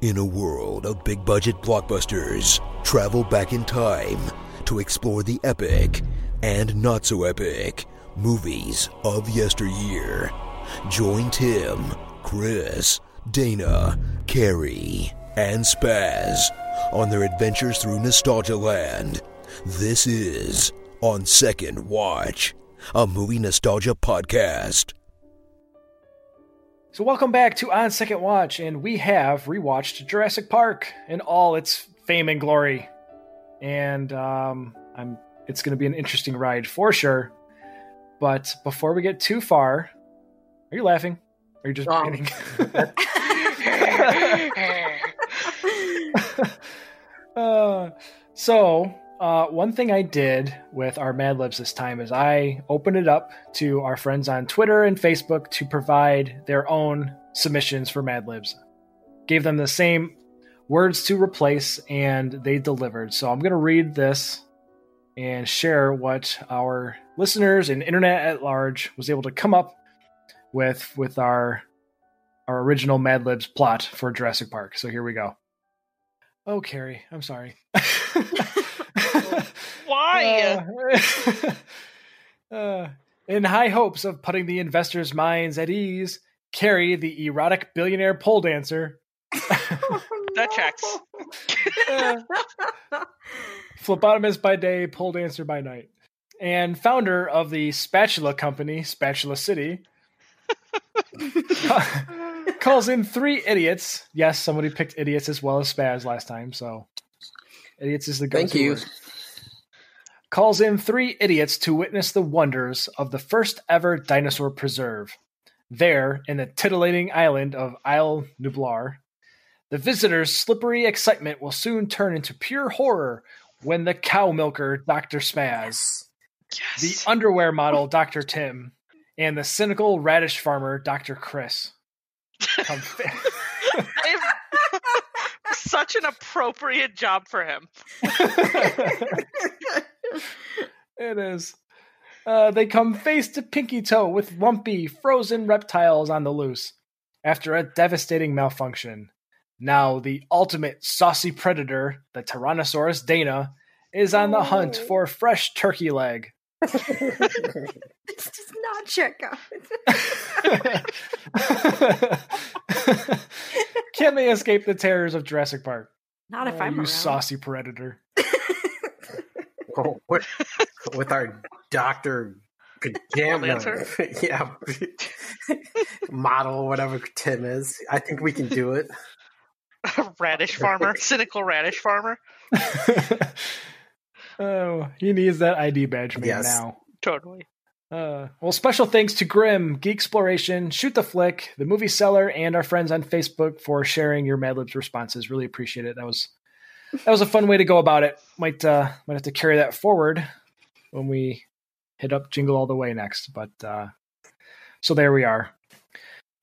In a world of big budget blockbusters, travel back in time to explore the epic and not so epic movies of yesteryear. Join Tim, Chris, Dana, Carrie, and Spaz on their adventures through Nostalgia Land. This is On Second Watch, a movie nostalgia podcast. So, welcome back to On Second Watch, and we have rewatched Jurassic Park in all its fame and glory. And um, I'm, it's going to be an interesting ride for sure. But before we get too far, are you laughing? Are you just Um, kidding? uh, so, uh, one thing I did with our Mad Libs this time is I opened it up to our friends on Twitter and Facebook to provide their own submissions for Mad Libs. Gave them the same words to replace, and they delivered. So I'm going to read this and share what our listeners and internet at large was able to come up with with our our original Mad Libs plot for Jurassic Park. So here we go. Oh, Carrie, I'm sorry. Why? Uh, uh, in high hopes of putting the investors' minds at ease, Carrie, the erotic billionaire pole dancer, that checks. uh, phlebotomist by day, pole dancer by night, and founder of the spatula company, Spatula City, calls in three idiots. Yes, somebody picked idiots as well as Spaz last time, so idiots is the go-to Thank you. word. Calls in three idiots to witness the wonders of the first ever dinosaur preserve. There, in the titillating island of Isle Nublar, the visitors' slippery excitement will soon turn into pure horror when the cow milker, Dr. Spaz, Yes. the underwear model, Dr. Tim, and the cynical radish farmer, Dr. Chris. Such an appropriate job for him. it is. Uh, they come face to pinky toe with lumpy, frozen reptiles on the loose after a devastating malfunction. Now, the ultimate saucy predator, the Tyrannosaurus Dana, is on the hunt for fresh turkey leg. This does not check out. Can they escape the terrors of Jurassic Park? Not if Oh, I'm you around. saucy predator. Oh, with, with our doctor pajama, yeah, model, whatever Tim is. I think we can do it. radish farmer, cynical radish farmer. oh, he needs that ID badge man Yes. now. Totally. Uh, well, special thanks to Grim, Geek Exploration, Shoot the Flick, the Movie Seller, and our friends on Facebook for sharing your Mad Libs responses. Really appreciate it. That was that was a fun way to go about it. Might uh, might have to carry that forward when we hit up Jingle All the Way next. But uh, so there we are.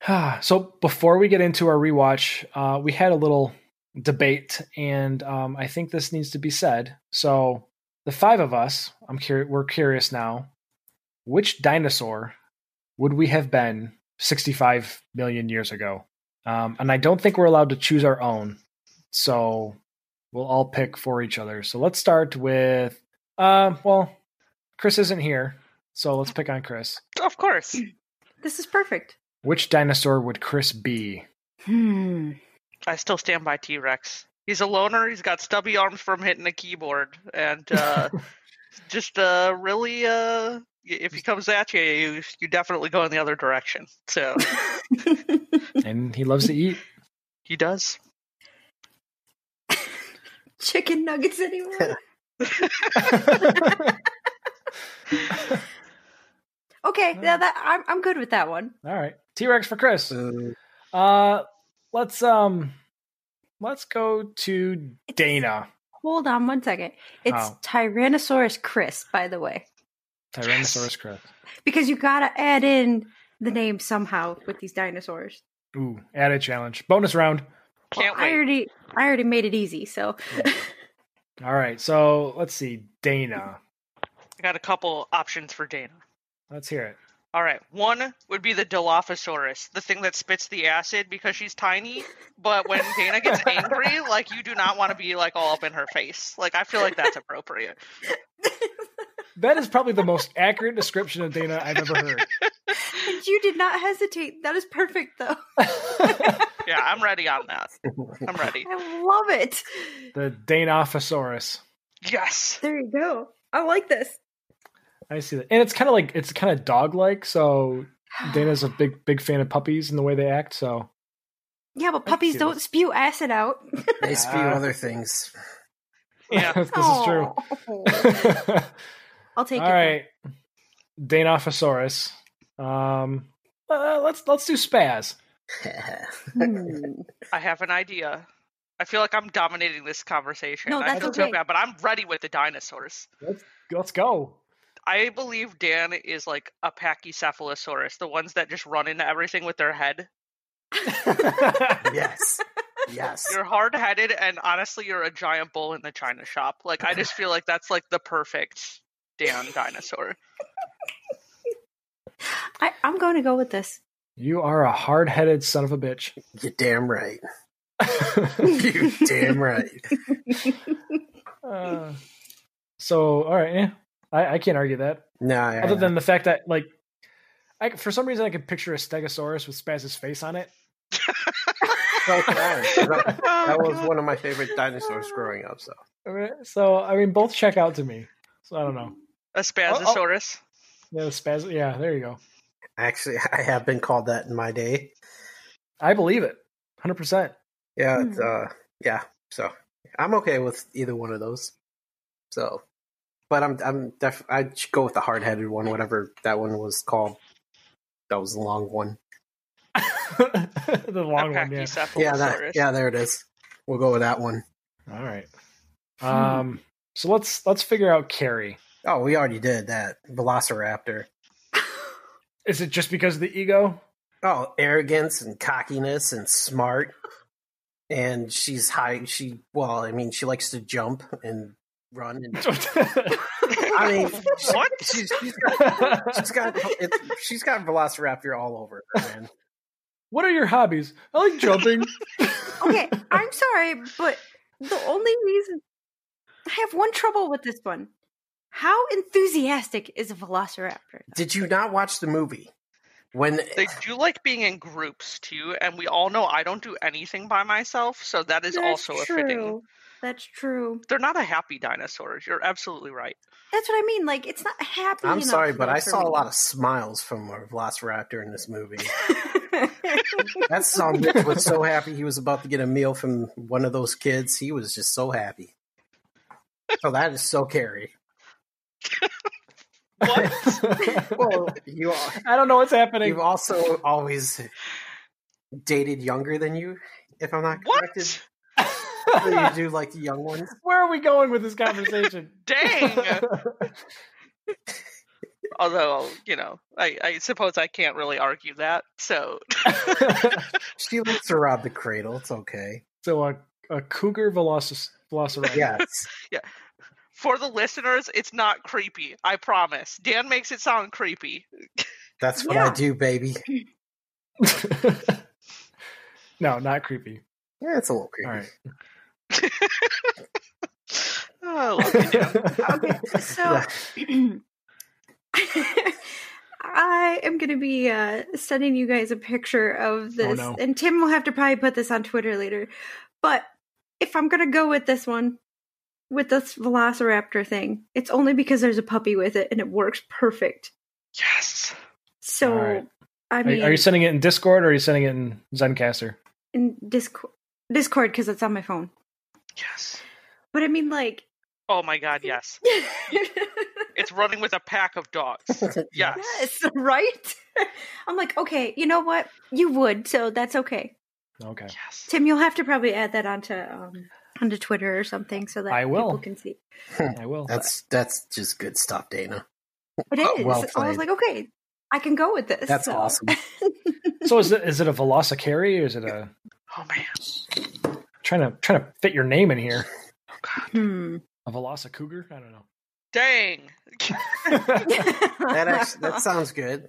so before we get into our rewatch, uh, we had a little debate, and um, I think this needs to be said. So the five of us, I'm curious. We're curious now which dinosaur would we have been 65 million years ago? Um, and I don't think we're allowed to choose our own. So we'll all pick for each other. So let's start with, uh, well, Chris isn't here. So let's pick on Chris. Of course. This is perfect. Which dinosaur would Chris be? Hmm. I still stand by T Rex. He's a loner. He's got stubby arms from hitting a keyboard, and uh, just uh, really, uh, if he comes at you, you, you definitely go in the other direction. So and he loves to eat. he does. Chicken nuggets anymore? Okay, yeah, that I'm I'm good with that one. All right. T Rex for Chris. Uh let's um let's go to Dana. Hold on one second. It's Oh. Tyrannosaurus Chris, by the way, Tyrannosaurus Chris. because you gotta add in the name somehow with these dinosaurs. Ooh, added challenge. Bonus round. Can't I wait. already I already made it easy, so All right. So let's see. Dana. I got a couple options for Dana. Let's hear it. All right, one would be the Dilophosaurus, the thing that spits the acid because she's tiny. But when Dana gets angry, like you do not want to be like all up in her face. Like I feel like that's appropriate. That is probably the most accurate description of Dana I've ever heard. and you did not hesitate. That is perfect though. Yeah, I'm ready on that. I'm ready. I love it. the Danophosaurus. Yes. There you go. I like this. I see that. And it's kind of like it's kind of dog like, so Dana's a big big fan of puppies and the way they act, so Yeah, but puppies don't this. spew acid out. They spew Ah. other things. Yeah. this is true. I'll take All it. right. Danophosaurus. Um uh, let's let's do spaz. Hmm. I have an idea. I feel like I'm dominating this conversation. No, I that's feel so okay. bad, but I'm ready with the dinosaurs. Let's let's go. I believe Dan is like a Pachycephalosaurus, the ones that just run into everything with their head. yes. Yes. You're hard headed, and honestly, you're a giant bull in the china shop. Like, I just feel like that's like the perfect Dan dinosaur. I, I'm going to go with this. You are a hard-headed son of a bitch. You're damn right. You're damn right. Uh, so all right, yeah. I, I can't argue that. No, yeah, Other yeah. than the fact that like I, for some reason I could picture a Stegosaurus with Spaz's face on it. So that, that was one of my favorite dinosaurs growing up. So So I mean, both check out to me. So I don't know. A Spazosaurus. Yeah, the Spaz. Yeah, there you go. Actually, I have been called that in my day. I believe it, hundred percent. Yeah, it's, Hmm. uh, yeah. So I'm okay with either one of those. So, but I'm I'm def I'd go with the hard headed one, whatever that one was called. That was the long one. the long one, yeah. Yeah, that, yeah, there it is. We'll go with that one. All right. Um. So let's let's figure out Carrie. Oh, we already did that. Velociraptor. Is it just because of the ego? Oh, arrogance and cockiness and smart. And she's high. She well, I mean, she likes to jump and run. And I mean, she- What? She's, she's got she's got it's, she's got Velociraptor all over her, man. what are your hobbies? I like jumping. Okay, I'm sorry, but the only reason I have one trouble with this one. How enthusiastic is a velociraptor? Did you not watch the movie? When They do like being in groups too, and we all know I don't do anything by myself, so that is That's also a fitting. That's true. They're not a happy dinosaur. You're absolutely right. That's what I mean. Like, it's not happy. I'm sorry, but I for saw a lot of smiles from a Velociraptor in this movie. That son bitch was so happy he was about to get a meal from one of those kids. He was just so happy. So that is so Carrie. What? Well, you Are, I don't know what's happening. you've also always dated younger than you, if I'm not what? corrected. So you do like the young ones. Where are we going with this conversation? Dang. Although, you know, I, I suppose I can't really argue that. So, She likes to rob the cradle. It's okay. so a, a cougar velocis- velociraptor. Yes. For the listeners, it's not creepy. I promise. Dan makes it sound creepy. That's what I do, baby. no, not creepy. Yeah, it's a little creepy. All right. Oh, love you, Dan. okay, so I am going to be uh, sending you guys a picture of this, no. and Tim will have to probably put this on Twitter later. But if I'm going to go with this one, with this Velociraptor thing, it's only because there's a puppy with it, and it works perfect. Yes. So, All right. I Are, mean, are you sending it in Discord or are you sending it in Zencastr? in Discord, Discord because it's on my phone. Yes. But I mean, like, Oh my god, yes. It's running with a pack of dogs. Yes. Yes, right? I'm like, okay, you know what? You would, so that's okay. Okay. Yes. Tim, you'll have to probably add that onto um, onto Twitter or something so that I will. people can see. I will. That's that's just good stuff, Dana. It is. Oh, well I was like, okay, I can go with this. That's so. awesome. So is it is it a Velocicary or is it a Oh man. trying to trying to fit your name in here? Oh god. Hmm. A Velocicougar? I don't know. Dang. That actually, that sounds good.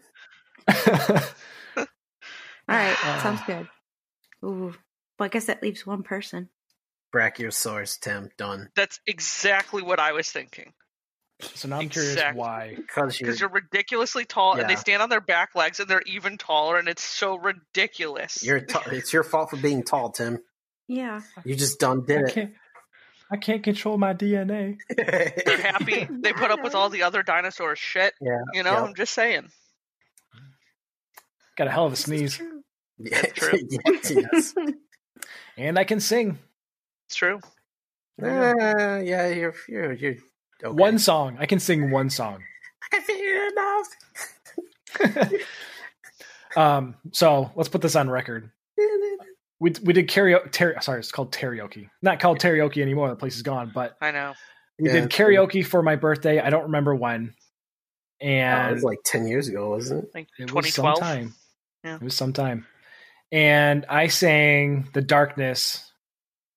All right, Uh, sounds good. Ooh, well, I guess that leaves one person. Brachiosaurus, Tim, done. That's exactly what I was thinking. so now I'm curious why. Because you're you're ridiculously tall, and they stand on their back legs, and they're even taller, and it's so ridiculous. you're t- it's your fault for being tall, Tim. Yeah. You just done did can't I can't control my DNA. They're happy. They put up with all the other dinosaur shit. yeah, You know, yeah. I'm just saying. Got a hell of a sneeze. true. Yeah, true. yes, yes. And I can sing. It's true. Uh, yeah, you're you're you're okay. One song. I can sing one song. I feel enough. Um, so let's put this on record. We we did karaoke. Ter- sorry, it's called karaoke. Not called karaoke anymore. The place is gone. But I know. we Yeah, did karaoke for my birthday. I don't remember when. Oh, And it was like ten years ago, wasn't it? Like It was 2012. Yeah. It was sometime. And I sang The Darkness.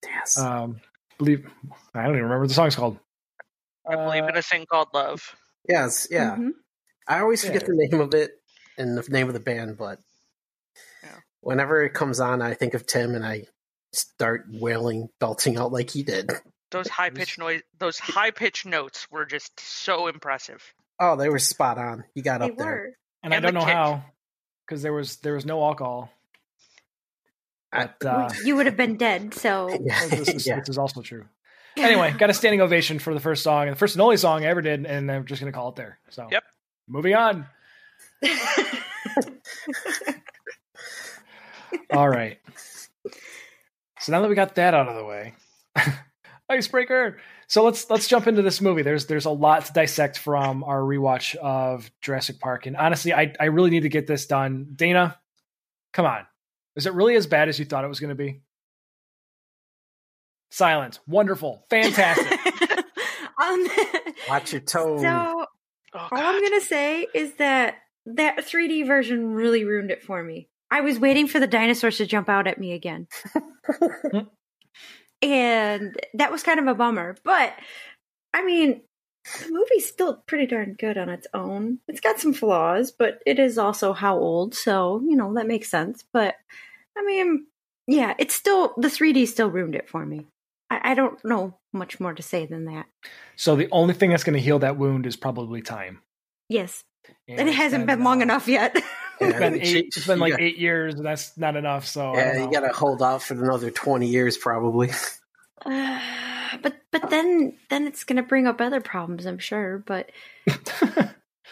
Yes. Um, believe I don't even remember what the song's called. I believe Uh, in a thing called love. yes, yeah. Mhm. I always forget Yeah. the name of it and the name of the band, but Yeah. whenever it comes on, I think of Tim and I start wailing, belting out like he did. Those high pitched noise, those high pitched notes were just so impressive. Oh, they were spot on. You got They up there. were. and I don't the know kick. how because there was there was no alcohol. I- But uh, you would have been dead, so Yeah, this, is, yeah. this is also true. Anyway, got a standing ovation for the first song and the first and only song I ever did, and I'm just gonna call it there. So Yep. moving on. All right. So now that we got that out of the way, icebreaker. So let's let's jump into this movie. There's there's a lot to dissect from our rewatch of Jurassic Park, and honestly, I I really need to get this done. Dana, come on, is it really as bad as you thought it was going to be? Silence. Wonderful. Fantastic. um, Watch your tone. so Oh, all I'm gonna say is that that 3D version really ruined it for me. I was waiting for the dinosaurs to jump out at me again. and that was kind of a bummer. But I mean, the movie's still pretty darn good on its own. It's got some flaws, but it is also how old, so you know that makes sense. But I mean, yeah, it's still the 3D still ruined it for me. I, I don't know much more to say than that. so the only thing that's going to heal that wound is probably time. Yes, And and it hasn't been long uh, enough yet. It's been, eight, it's been like got- eight years, and that's not enough. So Yeah, you got to hold out for another twenty years, probably. Uh, but but then then it's gonna bring up other problems, I'm sure. But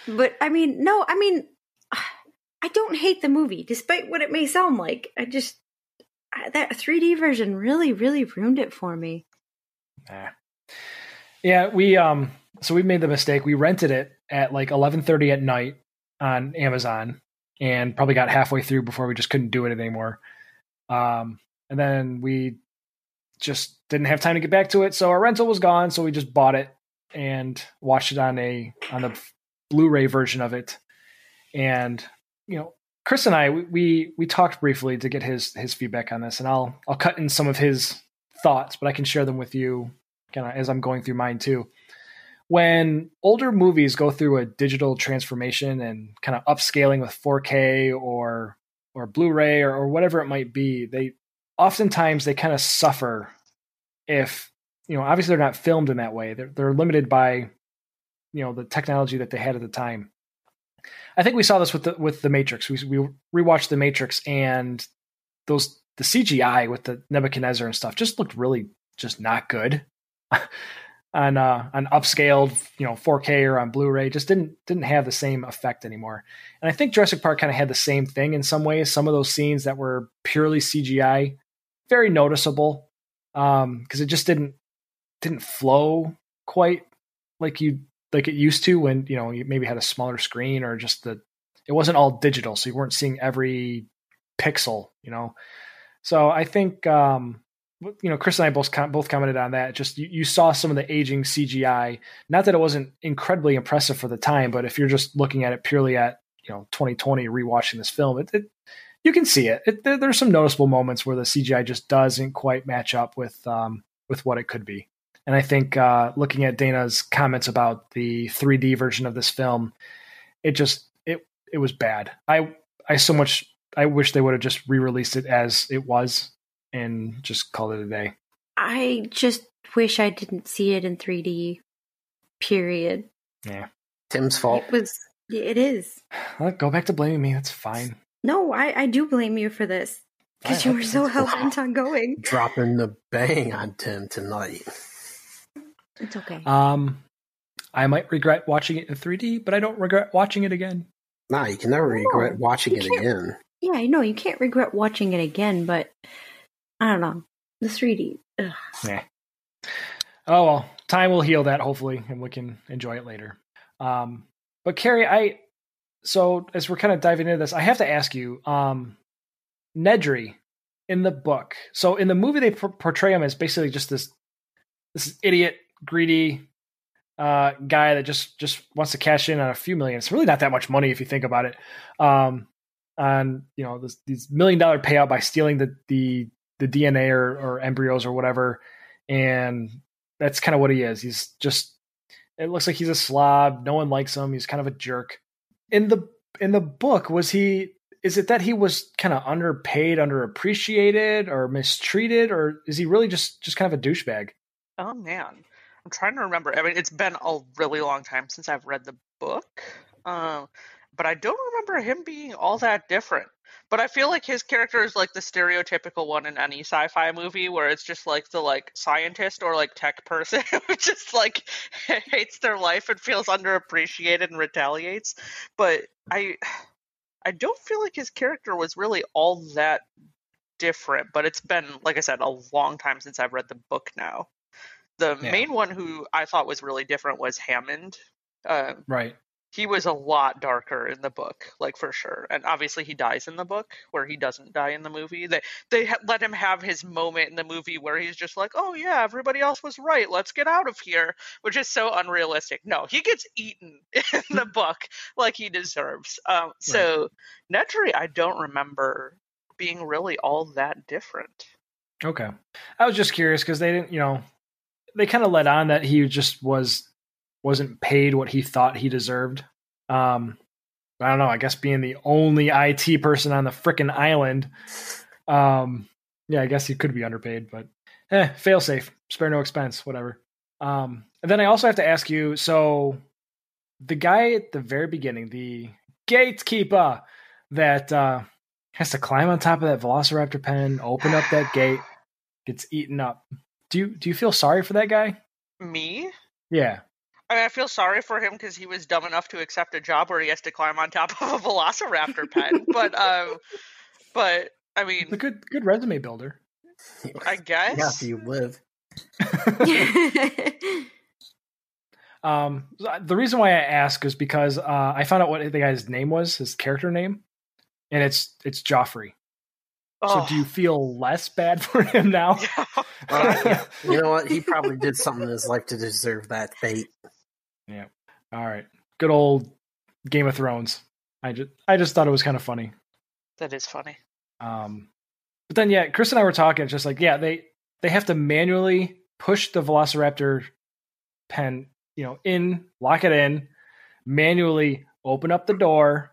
but I mean, no, I mean, I don't hate the movie, despite what it may sound like. I just I- that 3D version really really ruined it for me. Nah. Yeah, we um so we made the mistake. We rented it at like eleven thirty at night on Amazon and probably got halfway through before we just couldn't do it anymore. Um and then we just didn't have time to get back to it. So our rental was gone, so we just bought it and watched it on a on the Blu-ray version of it. And you know, Chris and I we we, talked briefly to get his his feedback on this and I'll I'll cut in some of his thoughts, but I can share them with you kind of as I'm going through mine too. When older movies go through a digital transformation and kind of upscaling with 4K or or Blu-ray or, or whatever it might be, they oftentimes they kind of suffer if you know obviously they're not filmed in that way. They're they're limited by you know the technology that they had at the time. I think we saw this with the with the Matrix. We we rewatched the Matrix and those the CGI with the Nebuchadnezzar and stuff just looked really just not good on uh on upscaled you know 4K or on Blu-ray just didn't didn't have the same effect anymore. And I think Jurassic Park kind of had the same thing in some ways. Some of those scenes that were purely CGI, very noticeable um because it just didn't didn't flow quite like you like it used to when you know you maybe had a smaller screen or just the it wasn't all digital, so you weren't seeing every pixel, you know. So I think um, you know Chris and I both com- both commented on that. Just you, you, saw some of the aging CGI. Not that it wasn't incredibly impressive for the time, but if you're just looking at it purely at you know 2020 rewatching this film, it, it you can see it. it there, there's some noticeable moments where the CGI just doesn't quite match up with um, with what it could be. And I think uh, looking at Dana's comments about the 3D version of this film, it just it it was bad. I I so much I wish they would have just re-released it as it was and just called it a day. I just wish I didn't see it in 3D. Period. Yeah. Tim's fault. It was. It is. Go back to blaming me. That's fine. No, I, I do blame you for this because you were so hell bent on going. Dropping the bang on Tim tonight. It's okay. Um, I might regret watching it in 3D, but I don't regret watching it again. Nah, you can never regret no, watching it again. Yeah, I know you can't regret watching it again, but I don't know the 3D. Ugh. Yeah. Oh well, time will heal that hopefully, and we can enjoy it later. Um, but Carrie, I so as we're kind of diving into this, I have to ask you, um, Nedry in the book. So in the movie, they portray him as basically just this this idiot greedy uh, guy that just just wants to cash in on a few million. It's really not that much money if you think about it. Um, on you know this, these million dollar payout by stealing the the the DNA or, or embryos or whatever, and that's kind of what he is. He's just it looks like he's a slob. No one likes him. He's kind of a jerk. In the in the book, was he? Is it that he was kind of underpaid, underappreciated, or mistreated, or is he really just just kind of a douchebag? Oh man, I'm trying to remember. I mean, it's been a really long time since I've read the book, uh, but I don't remember him being all that different. But I feel like his character is like the stereotypical one in any sci-fi movie, where it's just like the like scientist or like tech person who just like hates their life and feels underappreciated and retaliates. But I, I don't feel like his character was really all that different. But it's been, like I said, a long time since I've read the book now. The yeah. main one who I thought was really different was Hammond. Uh, right. He was a lot darker in the book, like for sure. And obviously, he dies in the book, where he doesn't die in the movie. They they ha- let him have his moment in the movie where he's just like, "Oh yeah, everybody else was right. Let's get out of here," which is so unrealistic. No, he gets eaten in the book like he deserves. Um, so right. Nedry, I don't remember being really all that different. Okay, I was just curious because they didn't, you know, they kind of let on that he just was wasn't paid what he thought he deserved. Um, I don't know. I guess being the only IT person on the freaking island, um, yeah, I guess he could be underpaid, but eh, fail safe, spare no expense, whatever. Um, and then I also have to ask you. So, the guy at the very beginning, the gatekeeper that uh, has to climb on top of that Velociraptor pen, open up that gate, gets eaten up. Do you do you feel sorry for that guy? Me? Yeah. I mean, I feel sorry for him because he was dumb enough to accept a job where he has to climb on top of a Velociraptor pen. but, um, but I mean, it's a good good resume builder. I guess. Yeah, if you live. um, the reason why I ask is because uh, I found out what the guy's name was, his character name, and it's it's Joffrey. Oh. So do you feel less bad for him now? Yeah. you know what? He probably did something in his life to deserve that fate. Yeah. All right. Good old Game of Thrones. I just I just thought it was kind of funny. That is funny. Um but then yeah, Chris and I were talking it's just like yeah, they they have to manually push the Velociraptor pen, you know, in, lock it in, manually open up the door,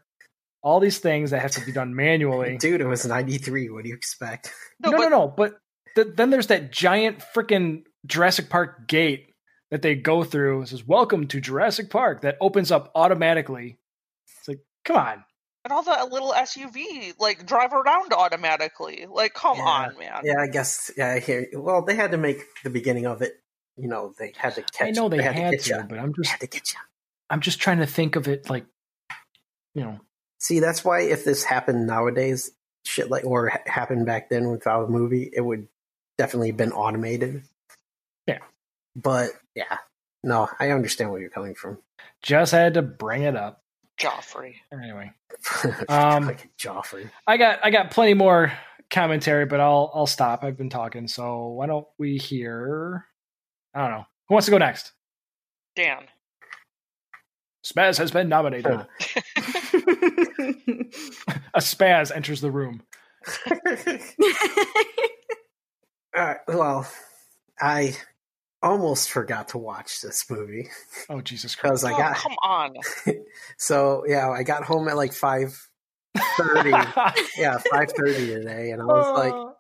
all these things that have to be done manually. Dude, it was 93. What do you expect? No, no, but- no, no. But th- then there's that giant freaking Jurassic Park gate that they go through. It says, Welcome to Jurassic Park, that opens up automatically. It's like, come on. And all the little SUV like drive around automatically. Like, come yeah. on, man. Yeah, I guess. Yeah, I hear. Well, they had to make the beginning of it. You know, they had to catch. I know they, they had, had, to, to but I'm just. had to get you. I'm just trying to think of it like, you know. See, that's why if this happened nowadays, shit like or happened back then without a movie, it would definitely have been automated. Yeah. But yeah, no, I understand where you're coming from. Just had to bring it up. Joffrey. Anyway, Um, Joffrey. I got I got plenty more commentary, but I'll I'll stop. I've been talking, so why don't we hear? I don't know who wants to go next. Dan. Spaz has been nominated. A spaz enters the room. All right, uh, well, I almost forgot to watch this movie Oh Jesus Christ! I oh, got come on. so yeah, I got home at like five thirty. yeah, five thirty today, and I was like, Oh.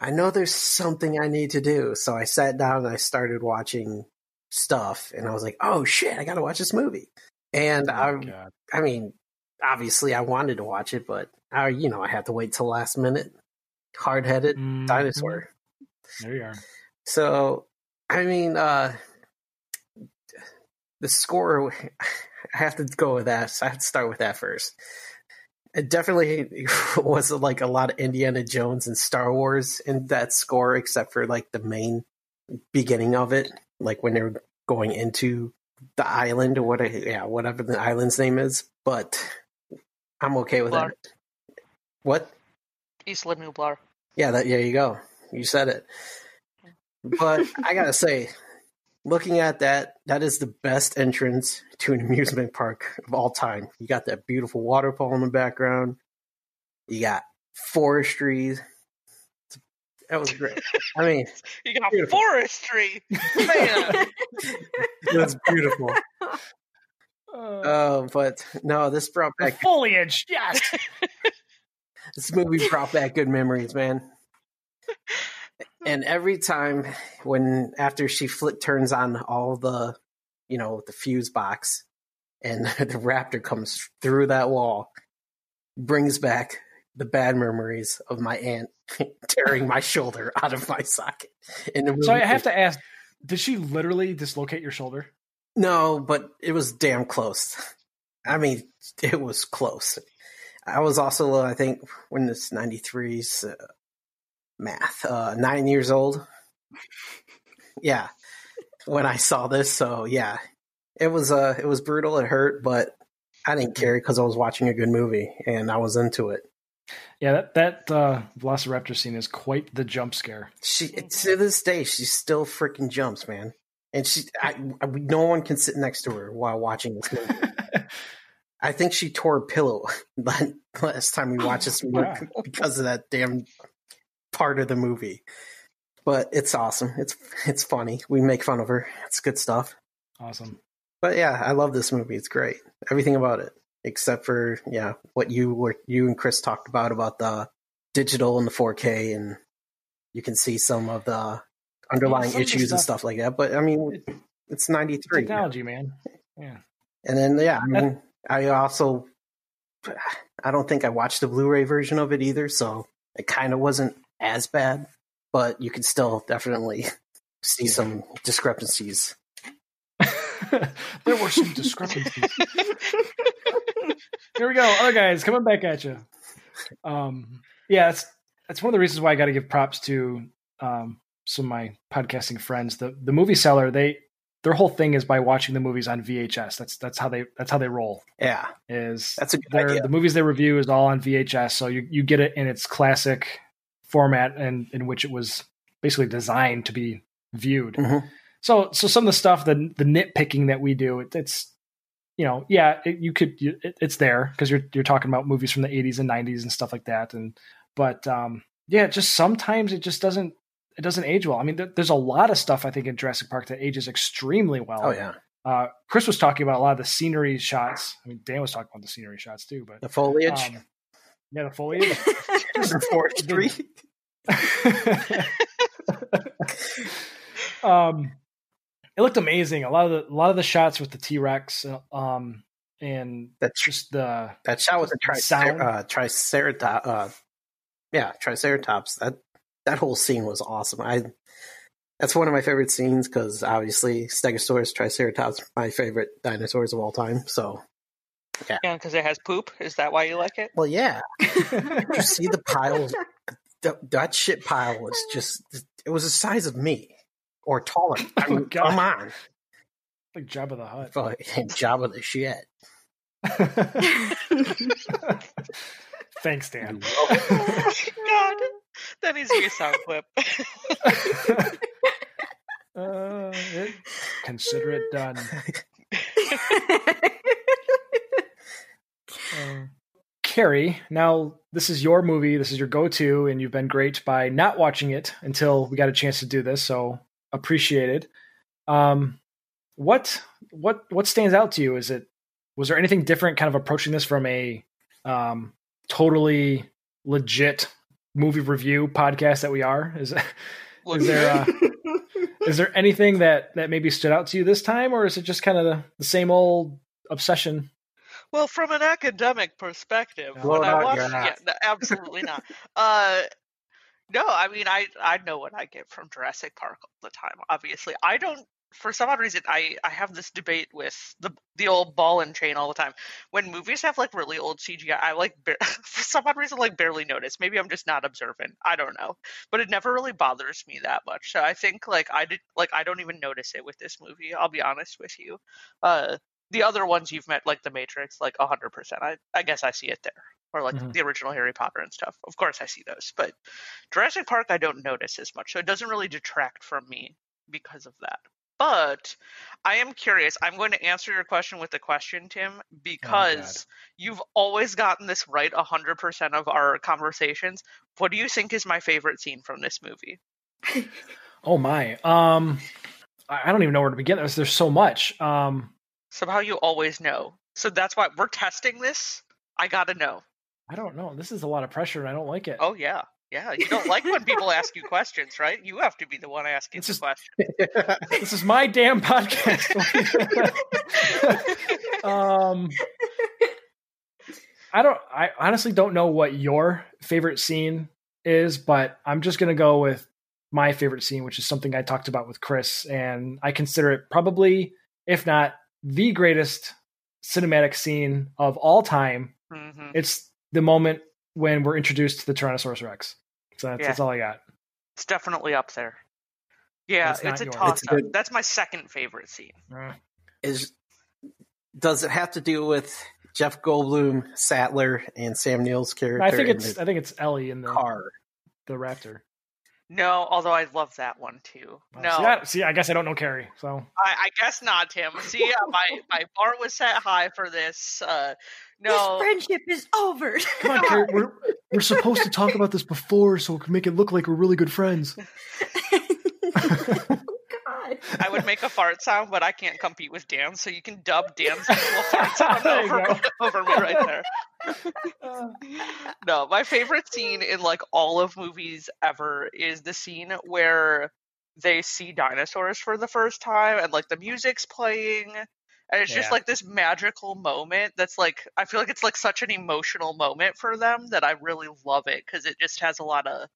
I know there's something I need to do. So I sat down and I started watching stuff, and I was like, oh shit, I got to watch this movie. And Oh, I, God. I mean, obviously I wanted to watch it, but I, you know, I had to wait till last minute. Hard headed Mhm. dinosaur. There you are. So, I mean, uh, the score, I have to go with that. So I have to start with that first. It definitely was like a lot of Indiana Jones and Star Wars in that score, except for like the main beginning of it, like when they're going into the island or what, yeah, whatever the island's name is. But I'm okay with Blar. that. What? Isla Nublar. Yeah, that there you go. You said it. But I gotta say, looking at that, that is the best entrance to an amusement park of all time. You got that beautiful waterfall in the background. You got forestry. That was great. I mean, You got Beautiful. forestry. Man. That's beautiful. Uh, Oh, but no, this brought back foliage, yes. this movie brought back good memories, man. And every time when after she flip turns on all the, you know, the fuse box, and the raptor comes through that wall, brings back the bad memories of my aunt tearing my shoulder out of my socket. In the. So I have to ask: Did she literally dislocate your shoulder? No, but it was damn close. I mean, it was close. I was also, I think, when this 93's uh, math, uh, nine years old. Yeah, when I saw this, so yeah, it was uh, it was brutal. It hurt, but I didn't care because I was watching a good movie and I was into it. Yeah, that that uh, Velociraptor scene is quite the jump scare. She to this day, she still freaking jumps, man. And she, I, I, no one can sit next to her while watching this movie. I think she tore a pillow last time we watched this movie Wow. because of that damn part of the movie. But it's awesome. It's it's funny. We make fun of her. It's good stuff. awesome. But yeah, I love this movie. It's great. Everything about it, except for yeah, what you were you and Chris talked about about the digital and the 4K, and you can see some of the underlying the issues and stuff- stuff like that. But I mean, it's 93. Technology, man. Yeah. And then yeah, I mean, I also I don't think I watched the Blu-ray version of it either, so it kind of wasn't as bad, but you can still definitely see some discrepancies. There were some discrepancies. Here we go. Other guys coming back at you. Um, yeah, that's that's one of the reasons why I got to give props to um, some of my podcasting friends. The the movie seller they their whole thing is by watching the movies on VHS. That's that's how they that's how they roll. Yeah, Is that's a good their, idea. the movies they review is all on VHS, so you you get it in its classic format and in which it was basically designed to be viewed. Mhm. So so some of the stuff the the nitpicking that we do it, it's you know yeah it, you could you, it, it's there because you're you're talking about movies from the 80s and 90s and stuff like that and but um yeah just sometimes it just doesn't it doesn't age well. I mean there, there's a lot of stuff I think in Jurassic Park that ages extremely well. Oh yeah, Uh, Chris was talking about a lot of the scenery shots. I mean, Dan was talking about the scenery shots too, but the foliage, um, yeah, the foliage. the forestry. um, it looked amazing. A lot of the a lot of the shots with the T Rex, um, and That's just the That shot with the The tricer- uh, triceratops. Uh, yeah, triceratops. That that whole scene was awesome. I that's one of my favorite scenes because obviously Stegosaurus, Triceratops, my favorite dinosaurs of all time. So, Yeah, because it has poop. Is that why you like it? well, yeah. you see the piles? That, that shit pile was just. It was the size of me or taller. I Oh, mean, God. come on. Like Jabba the Hutt. Fuck, Jabba the shit. Thanks, Dan. God, that needs to be a sound clip. Uh, it- consider it done. Uh, Carrie, now this is your movie. This is your go-to, and you've been great by not watching it until we got a chance to do this. So appreciated. Um, what what what stands out to you? Is it was there anything different, kind of approaching this from a um, totally legit movie review podcast that we are? Is is there uh, is there anything that that maybe stood out to you this time, or is it just kind of the, the same old obsession? Well, from an academic perspective, Blow when I out watch, your yeah, no, absolutely not. Uh, no, I mean, I I know what I get from Jurassic Park all the time. Obviously, I don't. For some odd reason, I I have this debate with the the old ball and chain all the time. When movies have like really old CGI, I like for some odd reason like barely notice. Maybe I'm just not observant. I don't know, but it never really bothers me that much. So I think like I did like I don't even notice it with this movie. I'll be honest with you. Uh, the other ones you've met, like The Matrix, like 100%. I, I guess I see it there. Or like Mhm. the original Harry Potter and stuff. Of course I see those. But Jurassic Park, I don't notice as much. So it doesn't really detract from me because of that. But I am curious. I'm going to answer your question with a question, Tim, because you've always gotten this right 100% of our conversations. What do you think is my favorite scene from this movie? Oh my, um, I I don't even know where to begin. There's, there's so much. Um, Somehow you always know. So that's why we're testing this. I got to know. I don't know. This is a lot of pressure, and I don't like it. Oh yeah, yeah. You don't like when people ask you questions, right? You have to be the one asking It's the question. This is my damn podcast. um, I don't. I honestly don't know what your favorite scene is, but I'm just gonna go with my favorite scene, which is something I talked about with Chris, and I consider it probably, if not the greatest cinematic scene of all time. hmm It's the moment when we're introduced to the Tyrannosaurus Rex. So that's, Yeah. that's all I got. It's definitely up there. Yeah, That's it's a yours. toss It's up. good. That's my second favorite scene. Is does it have to do with Jeff Goldblum, Sattler, and Sam Neill's character? I think it's the I think it's Ellie in the car. the Raptor. No, although I love that one too. Oh, No, see, I, see, I guess I don't know Carrie, so I, I guess not, Tim. See, uh, my my bar was set high for this. Uh, no, This friendship is over. come on, Carrie. We're we're supposed to talk about this before, so we can make it look like we're really good friends. God. I would make a fart sound, but I can't compete with Dan, so you can dub Dan's little fart sound over, over me right there. no, my favorite scene in like all of movies ever is the scene where they see dinosaurs for the first time and like the music's playing and it's just like this magical moment that's like I feel like it's like such an emotional moment for them that I really love it because it just has a lot of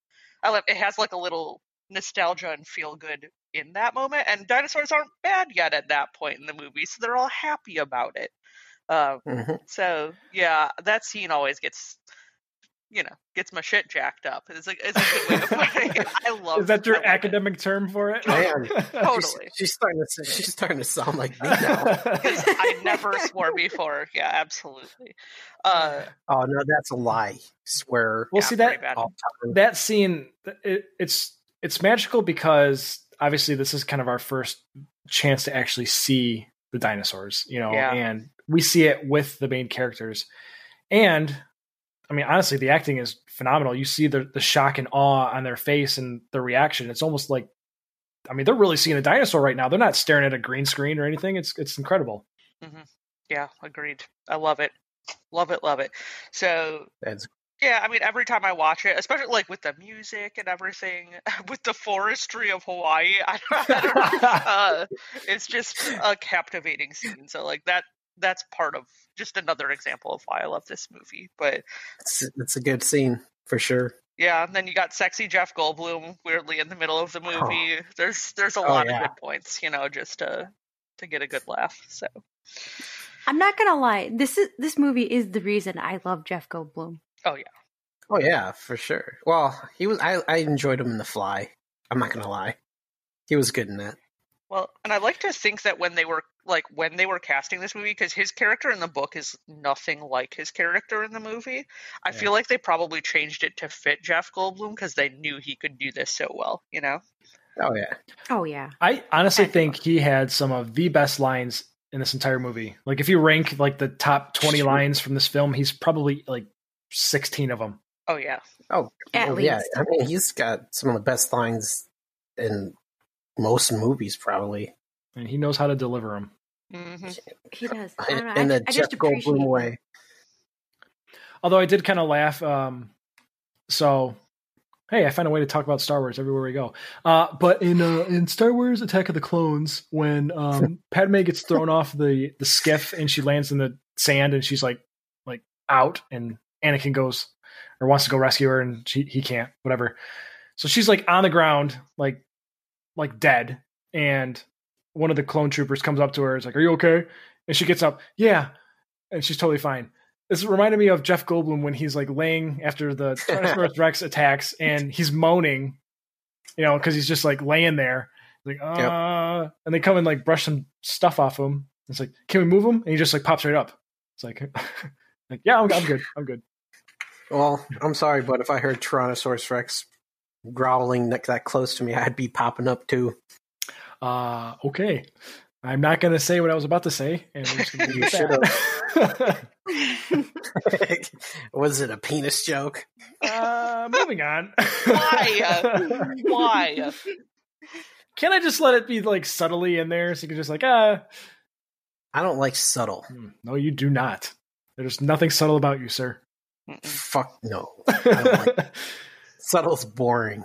I love it has like a little nostalgia and feel good in that moment and dinosaurs aren't bad yet at that point in the movie so they're all happy about it um, Mhm. so yeah, that scene always gets, you know, gets my shit jacked up. It's like it's a good way of putting it. I love. Is that your love it. academic term for it? Man. She's, Totally. she's starting to she's starting to sound like me now. I never swore before. Yeah, absolutely. Uh, Oh no, that's a lie. Swear Well, yeah, see that bad. all the time. that scene it, it's it's magical because obviously this is kind of our first chance to actually see the dinosaurs you know Yeah. and we see it with the main characters and i mean honestly the acting is phenomenal you see the, the shock and awe on their face and the reaction it's almost like i mean they're really seeing a dinosaur right now they're not staring at a green screen or anything it's it's incredible mm-hmm. Yeah, agreed. I love it. Love it, love it. So That's yeah, I mean every time I watch it, especially like with the music and everything, with the forestry of Hawaii, I don't, I don't know. uh, it's just a captivating scene. So like that that's part of just another example of why I love this movie. But it's, it's a good scene for sure. yeah, and then you got sexy Jeff Goldblum weirdly in the middle of the movie. There's there's a Oh, lot yeah. of good points, you know, just to to get a good laugh. So I'm not gonna lie. This is this movie is the reason I love Jeff Goldblum. Oh yeah. Oh yeah, for sure. Well, he was. I I enjoyed him in The Fly. I'm not gonna lie, he was good in that. Well, and I like to think that when they were like when they were casting this movie because his character in the book is nothing like his character in the movie. I Yeah. feel like they probably changed it to fit Jeff Goldblum because they knew he could do this so well. You know? Oh yeah. Oh yeah. I honestly Had to think he had some of the best lines in this entire movie. Like if you rank like the top 20 lines from this film, he's probably like 16 of them. Oh yeah. Oh, At oh, yeah. I mean, he's got some of the best lines in most movies, probably And he knows how to deliver them. hmm He does. I don't know. in I, the I Jeff just Goldblum way. Although I did kind of laugh. Um, so, hey, I find a way to talk about Star Wars everywhere we go. Uh, but in uh, in Star Wars: Attack of the Clones, when um, Padme gets thrown off the the skiff and she lands in the sand and she's like like out, and Anakin goes or wants to go rescue her, and she he can't. Whatever. So she's like on the ground, like like dead, and one of the clone troopers comes up to her. Is like, "Are you okay?" And she gets up. Yeah, and she's totally fine. This reminded me of Jeff Goldblum when he's like laying after the Tyrannosaurus Rex attacks and he's moaning, you know, because he's just like laying there, like uh, and they come and like brush some stuff off him. It's like, can we move him? And he just like pops right up. It's like, like yeah, I'm, I'm good, I'm good. Well, I'm sorry, but if I heard Tyrannosaurus Rex growling that, that close to me, I'd be popping up too. Uh, okay, I'm not gonna say what I was about to say, and just You it at that. Was it a penis joke? uh, moving on. Why? Why? Can I just let it be like subtly in there so you can just like ah? I don't like subtle. Hmm, No, you do not. There's nothing subtle about you, sir. Mm-mm. Fuck no. I don't like Subtle's boring.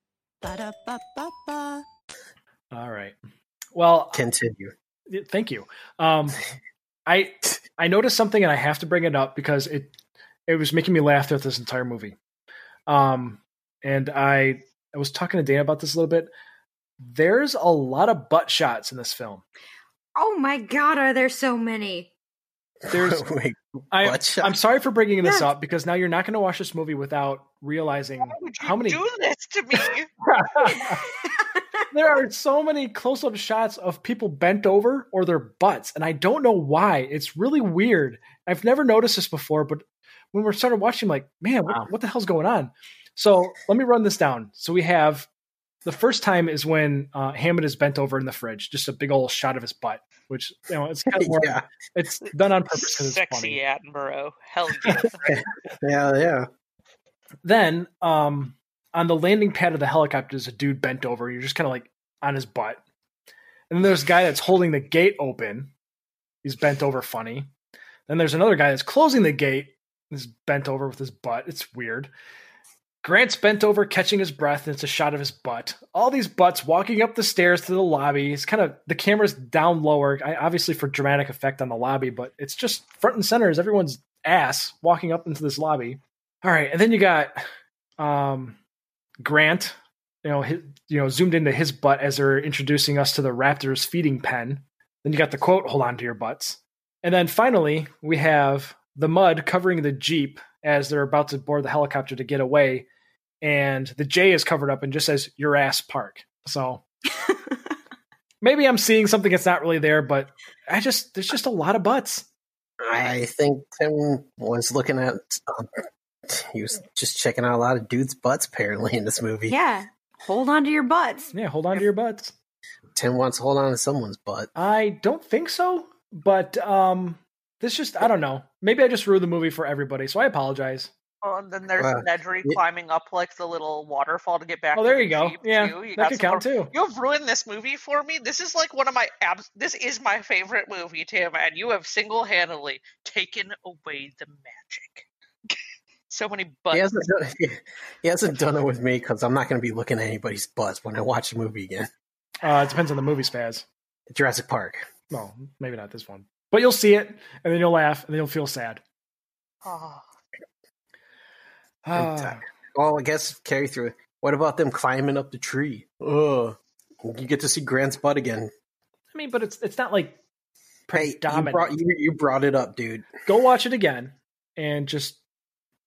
Ba-da-ba-ba-ba. All right. Well, Continue. thank you. Um, I I noticed something and I have to bring it up because it it was making me laugh throughout this entire movie. Um, and I I was talking to Dana about this a little bit. There's a lot of butt shots in this film. Oh my god, are there so many? There's Wait, I, i'm sorry for bringing this Yes. up because now you're not going to watch this movie without realizing Why would you how many do this to me? there are so many close-up shots of people bent over or their butts and i don't know why. It's really weird. I've never noticed this before but when we started watching I'm like man what, what the hell's going on? So let me run this down. So we have the first time is when uh, hammond is bent over in the fridge just a big old shot of his butt which you know it's kind of more yeah, it's done on purpose because it's Sexy funny. Attenborough. Hell yeah. yeah, yeah. then um on the landing pad of the helicopter is a dude bent over you're just kind of like on his butt. And then there's a guy that's holding the gate open. He's bent over funny. Then there's another guy that's closing the gate he's bent over with his butt. It's weird grant's bent over catching his breath and it's a shot of his butt all these butts walking up the stairs to the lobby it's kind of the camera's down lower obviously for dramatic effect on the lobby but it's just front and center is everyone's ass walking up into this lobby all right, and then you got um, Grant. You know, his, you know, zoomed into his butt as they're introducing us to the Raptors feeding pen. Then you got the quote, "Hold on to your butts," and then finally we have the mud covering the jeep as they're about to board the helicopter to get away, and the J is covered up and just says "Your ass park." So maybe I'm seeing something that's not really there, but I just there's just a lot of butts. I think Tim was looking at. Um, he was just checking out a lot of dudes' butts apparently in this movie. Yeah. Hold on to your butts. Yeah, hold on to your butts. Tim wants to hold on to someone's butt. I don't think so. but um, this just I don't know. Maybe I just ruined the movie for everybody, so I apologize. Oh, and then there's Uh, Nedry yeah. climbing up like the little waterfall to get back. Oh, there the you go. Jeep, Yeah, too. You that got could count more- too. You have ruined this movie for me. This is like one of my abs. This is my favorite movie, Tim, and you have single-handedly taken away the magic. so many buttons. He hasn't done, he hasn't done it with me because I'm not going to be looking at anybody's butts when I watch the movie again. Uh, it depends on the movie spaz. Jurassic Park. No, maybe not this one, but you'll see it, and then you'll laugh, and then you'll feel sad. Oh, Oh, I guess carry through. What about them climbing up the tree? Ugh. You get to see Grant's butt again. I mean, but it's it's not like Hey, you brought, you, you brought it up, dude. Go watch it again, and just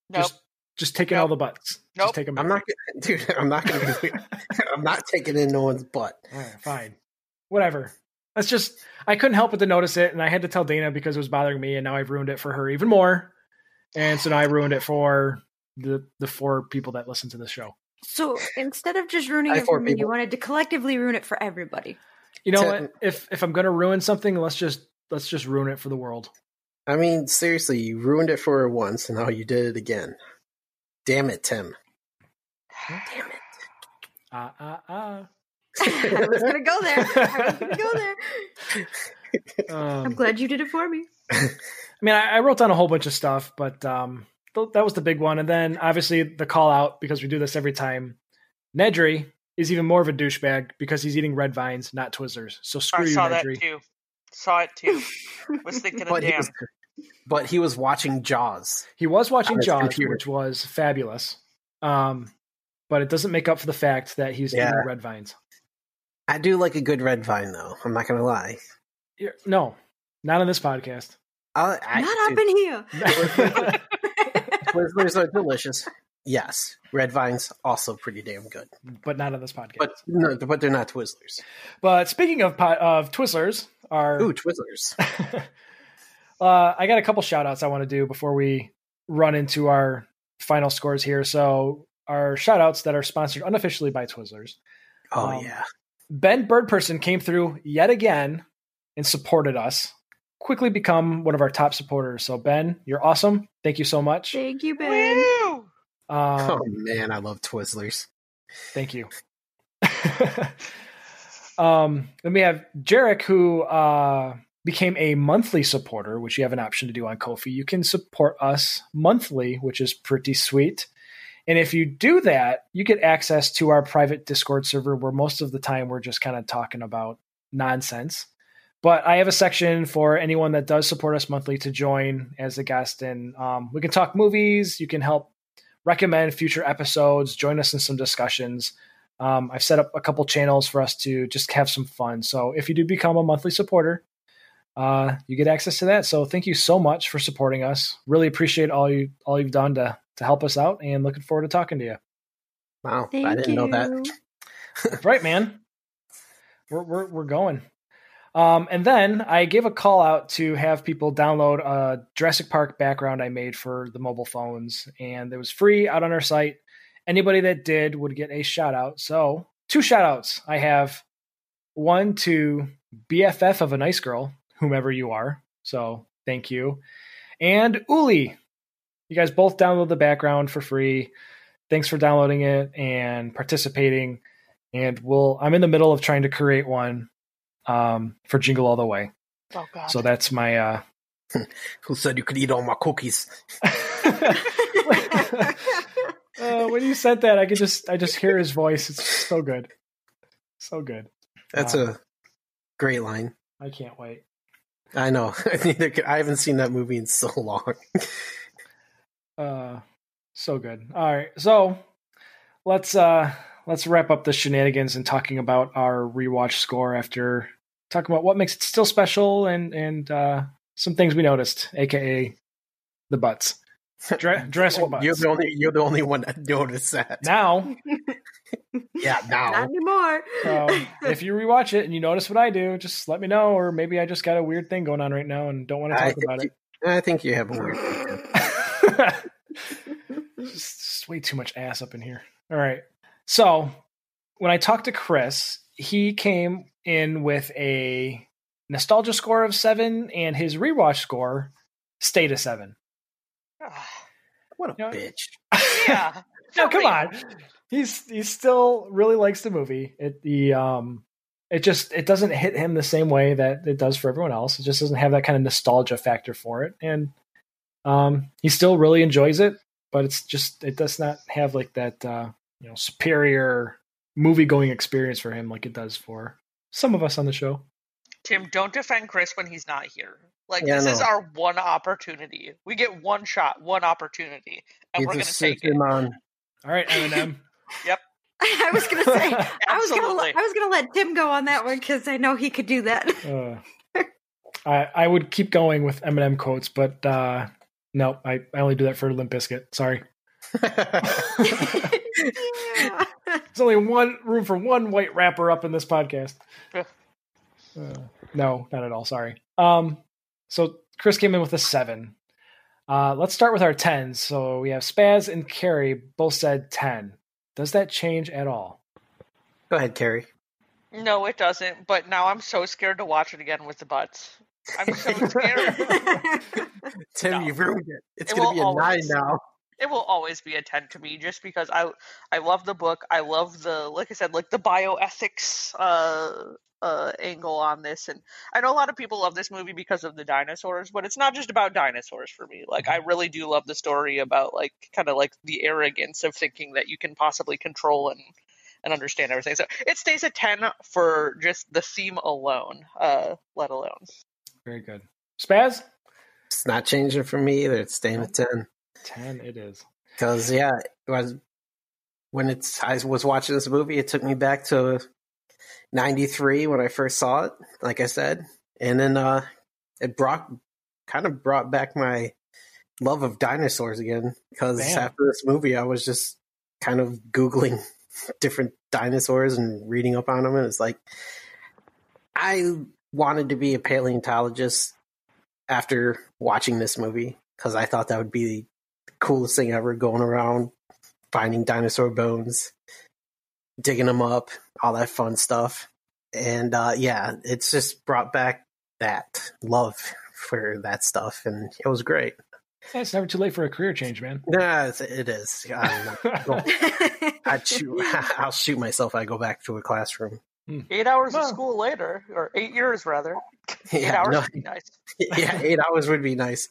nope. just just take in all the butts. Nope. Just take them. I'm not, gonna- dude. I'm not gonna. I'm not taking in no one's butt. All right, fine. Whatever. That's just I couldn't help but to notice it, and I had to tell Dana because it was bothering me, and now I've ruined it for her even more. And so now I ruined it for the the four people that listen to the show. So instead of just ruining Hi, it for me, you wanted to collectively ruin it for everybody. You know Te- what? If if I'm gonna ruin something, let's just let's just ruin it for the world. I mean, seriously, you ruined it for her once, and now you did it again. Damn it, Tim. Damn it. Ah ah ah. I was gonna go there. I was gonna go there. I'm Um, glad you did it for me. I mean, I, I wrote down a whole bunch of stuff, but um, th- that was the big one. And then obviously the call out because we do this every time. Nedry is even more of a douchebag because he's eating red vines, not Twizzlers. So screw I you, saw that too. Saw it too. Was thinking of But damn. but he was watching Jaws. He was watching Jaws, computer. which was fabulous. Um, but it doesn't make up for the fact that he's Yeah. eating red vines. I do like a good red vine, though. I'm not gonna lie. You're- no, not on this podcast. I, I, Not dude, up in here. Twizzlers are delicious. Yes, red vines also pretty damn good. but not on this podcast. But no, but they're not Twizzlers. But speaking of of Twizzlers, are Ooh, Twizzlers. uh, I got a couple shout outs I want to do before we run into our final scores here. So, our shout outs that are sponsored unofficially by Twizzlers. Oh Um, yeah. Ben Birdperson came through yet again and supported us. Quickly become one of our top supporters. So, Ben, you're awesome. Thank you so much. Thank you, Ben. Um, oh man, I love Twizzlers. Thank you. um, then we have Jarek, who uh, became a monthly supporter, which you have an option to do on Ko-fi. You can support us monthly, which is pretty sweet. And if you do that, you get access to our private Discord server where most of the time we're just kind of talking about nonsense. But I have a section for anyone that does support us monthly to join as a guest, and um, we can talk movies. You can help recommend future episodes, join us in some discussions. Um, I've set up a couple channels for us to just have some fun. So if you do become a monthly supporter, uh, you get access to that. So thank you so much for supporting us. Really appreciate all you all you've done to to help us out, and looking forward to talking to you. Wow, Thank I didn't you. know that. right, man. We're we're we're going. Um, and then I gave a call out to have people download a Jurassic Park background I made for the mobile phones, and it was free out on our site. Anybody that did would get a shout out. So, two shout outs. I have one to BFF of a nice girl, whomever you are. So, thank you. And Uli, you guys both download the background for free. Thanks for downloading it and participating. And we'll I'm in the middle of trying to create one um, for Jingle All the Way. Oh god. So that's my uh Who said you could eat all my cookies? uh, when you said that, I could just I just hear his voice. It's so good, so good. That's Wow. a great line. I can't wait. I know. Neither I haven't seen that movie in so long. Uh, so good. All right, so let's uh let's wrap up the shenanigans and talking about our rewatch score after talking about what makes it still special and and uh some things we noticed, aka the butts. Dra- Jurassic butts. You're the only. You're the only one that noticed that. now, yeah, now Not anymore. so if you rewatch it and you notice what I do, just let me know, or maybe I just got a weird thing going on right now and don't want to talk think, about you, I think you have a weird. thing. just, just way too much ass up in here. All right. So when I talked to Chris, he came in with a nostalgia score of seven, and his rewatch score stayed a seven. What a You know- bitch. yeah. No, come on. He's he still really likes the movie. It the um it just it doesn't hit him the same way that it does for everyone else. It just doesn't have that kind of nostalgia factor for it. And um he still really enjoys it, but it's just it does not have like that uh you know superior movie going experience for him like it does for some of us on the show. Tim, don't defend Chris when he's not here. Like Yeah, this is our one opportunity. We get one shot, one opportunity, and You we're gonna just take sit it. him on. All right, Eminem. Yep. I was gonna say I was gonna let, I was gonna let Tim go on that one because I know he could do that. uh, I I would keep going with Eminem quotes, but uh no, I, I only do that for Limp Bizkit. Sorry. yeah. There's only one room for one white rapper up in this podcast. Yeah. Uh, no, not at all. Sorry. Um, so Chris came in with a seven. Uh, let's start with our tens. So we have Spaz and Carrie both said ten. Does that change at all? Go ahead, Carrie. No, it doesn't. But now I'm so scared to watch it again with the butts. I'm so scared. Tim, No. you ruined it. It's It going to be a always- nine now. It will always be a 10 to me just because I I love the book. I love the like I said like the bioethics uh uh angle on this and I know a lot of people love this movie because of the dinosaurs, but it's not just about dinosaurs for me. Like I really do love the story about like kind of like the arrogance of thinking that you can possibly control and and understand everything. So it stays a 10 for just the theme alone, uh let alone. Very good. Spaz? It's not changing for me either. It's staying at 10. It is. Because, yeah, it was when it's I was watching this movie, it took me back to 93 when I first saw it, like I said. And then uh, it brought kind of brought back my love of dinosaurs again. Because after this movie, I was just kind of Googling different dinosaurs and reading up on them. And it's like, I wanted to be a paleontologist after watching this movie because I thought that would be coolest thing ever going around finding dinosaur bones, digging them up, all that fun stuff. And uh, yeah, it's just brought back that love for that stuff, and it was great. Yeah, It's never too late for a career change, man. Yeah, it's, it is. I'm not going- I'd shoot, I'll shoot myself. if I go back to a classroom. Eight hours of school later, or eight years rather. Eight Yeah, hours no, would be nice. yeah, eight hours would be nice.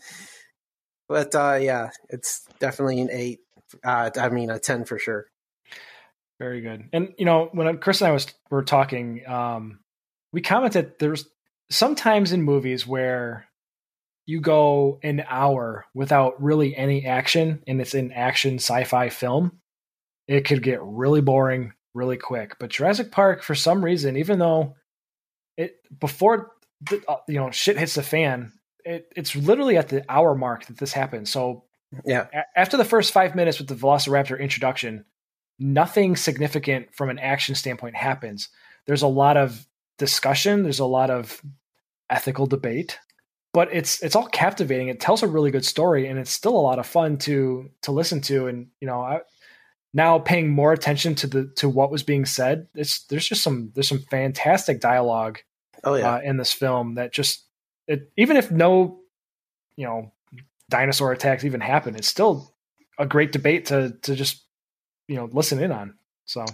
But uh, yeah, it's definitely an eight. Uh, I mean, a ten for sure. Very good. And you know, when Chris and I was were talking, um, we commented there's sometimes in movies where you go an hour without really any action, and it's an action sci-fi film. It could get really boring really quick. But Jurassic Park, for some reason, even though it before the, uh, you know shit hits the fan, it, it's literally at the hour mark that this happens. So Yeah, a- after the first five minutes with the Velociraptor introduction, nothing significant from an action standpoint happens. There's a lot of discussion. There's a lot of ethical debate, but it's it's all captivating. It tells a really good story, and it's still a lot of fun to to listen to. And you know, I, now paying more attention to the to what was being said, it's there's just some there's some fantastic dialogue oh yeah. uh, in this film that just it even if no you know dinosaur attacks even happen it's still a great debate to to just you know listen in on so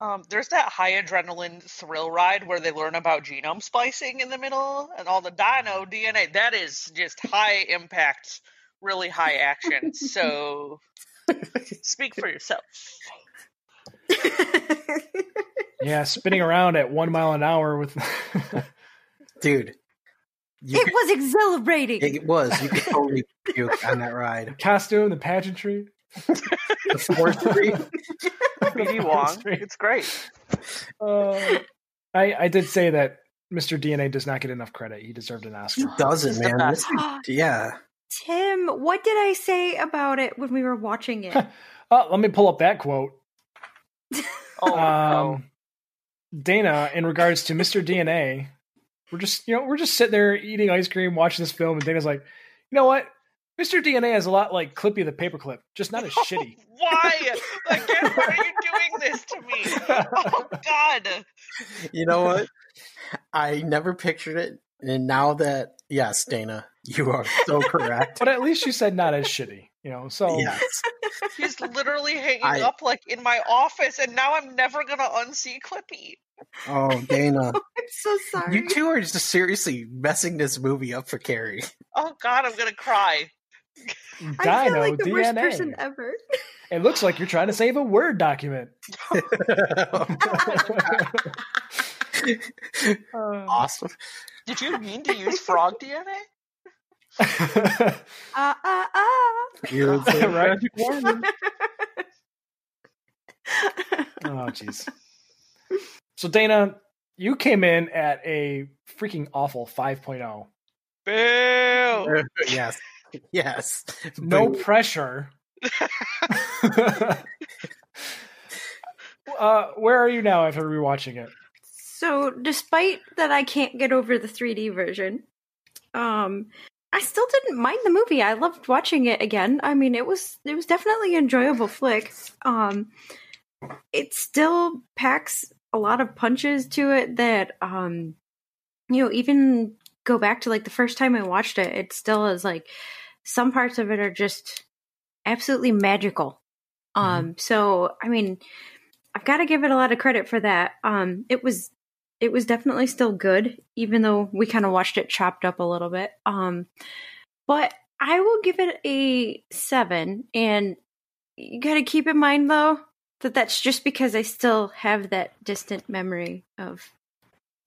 Um, there's that high adrenaline thrill ride where they learn about genome splicing in the middle and all the dino DNA. That is just high impact, really high action. So speak for yourself. yeah spinning around at one mile an hour with dude. You it could- was exhilarating. it was. You could totally puke on that ride. costume the pageantry The forestry. BD Wong, it's great. uh, I, I did say that Mr. DNA does not get enough credit. He deserved an Oscar. He doesn't, It's man. best. This- yeah. Tim, what did I say about it when we were watching it? Oh, let me pull up that quote. Oh, no. um, Dana, in regards to Mr. DNA, we're just you know we're just sitting there eating ice cream, watching this film, and Dana's like, you know what? Mr. DNA is a lot like Clippy the paperclip, just not as shitty. Why? Again, why are you doing this to me? Oh God. You know what? I never pictured it And now that yes, Dana, you are so correct. But at least you said not as shitty, you know. So yes. He's literally hanging I- up like in my office, and now I'm never gonna unsee Clippy. Oh, Dana. I'm so sorry. You two are just seriously messing this movie up for Carrie. Oh God, I'm gonna cry. I feel Dino like the worst DNA. person ever. It looks like you're trying to save a Word document. Uh, awesome. Did you mean to use frog DNA? Ah ah ah. You're right? Oh, jeez. So, Dana, you came in at a freaking awful oh. 5.0. Boo! yes. Yes. No Boo. pressure. uh, where are you now after rewatching it? So, despite that, I can't get over the 3D version. Um, I still didn't mind the movie. I loved watching it again. I mean, it was it was definitely an enjoyable flick. Um, it still packs a lot of punches to it that um, you know, even go back to like the first time I watched it, it still is like some parts of it are just absolutely magical. Um, so I mean, I've got to give it a lot of credit for that. Um, it was it was definitely still good, even though we kind of watched it chopped up a little bit. Um, but I will give it a seven. And you got to keep in mind though that that's just because I still have that distant memory of.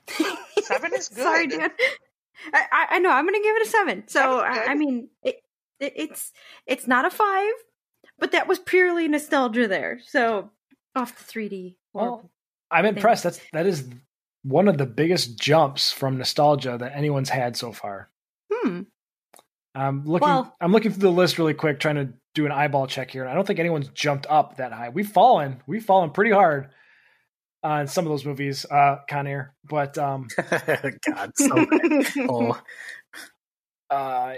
Seven is good. Sorry, Dan. I, I, I know I'm going to give it a seven. So I. I mean, it, it, it's it's not a five, but that was purely nostalgia there. So off the 3D. Well, I'm impressed. That's that is one of the biggest jumps from nostalgia that anyone's had so far. hmm. I'm looking. Well- I'm looking through the list really quick, trying to do an eyeball check here, and I don't think anyone's jumped up that high. We've fallen. We've fallen pretty hard on some of those movies, uh, Con Air. But um, God, so. Oh, uh,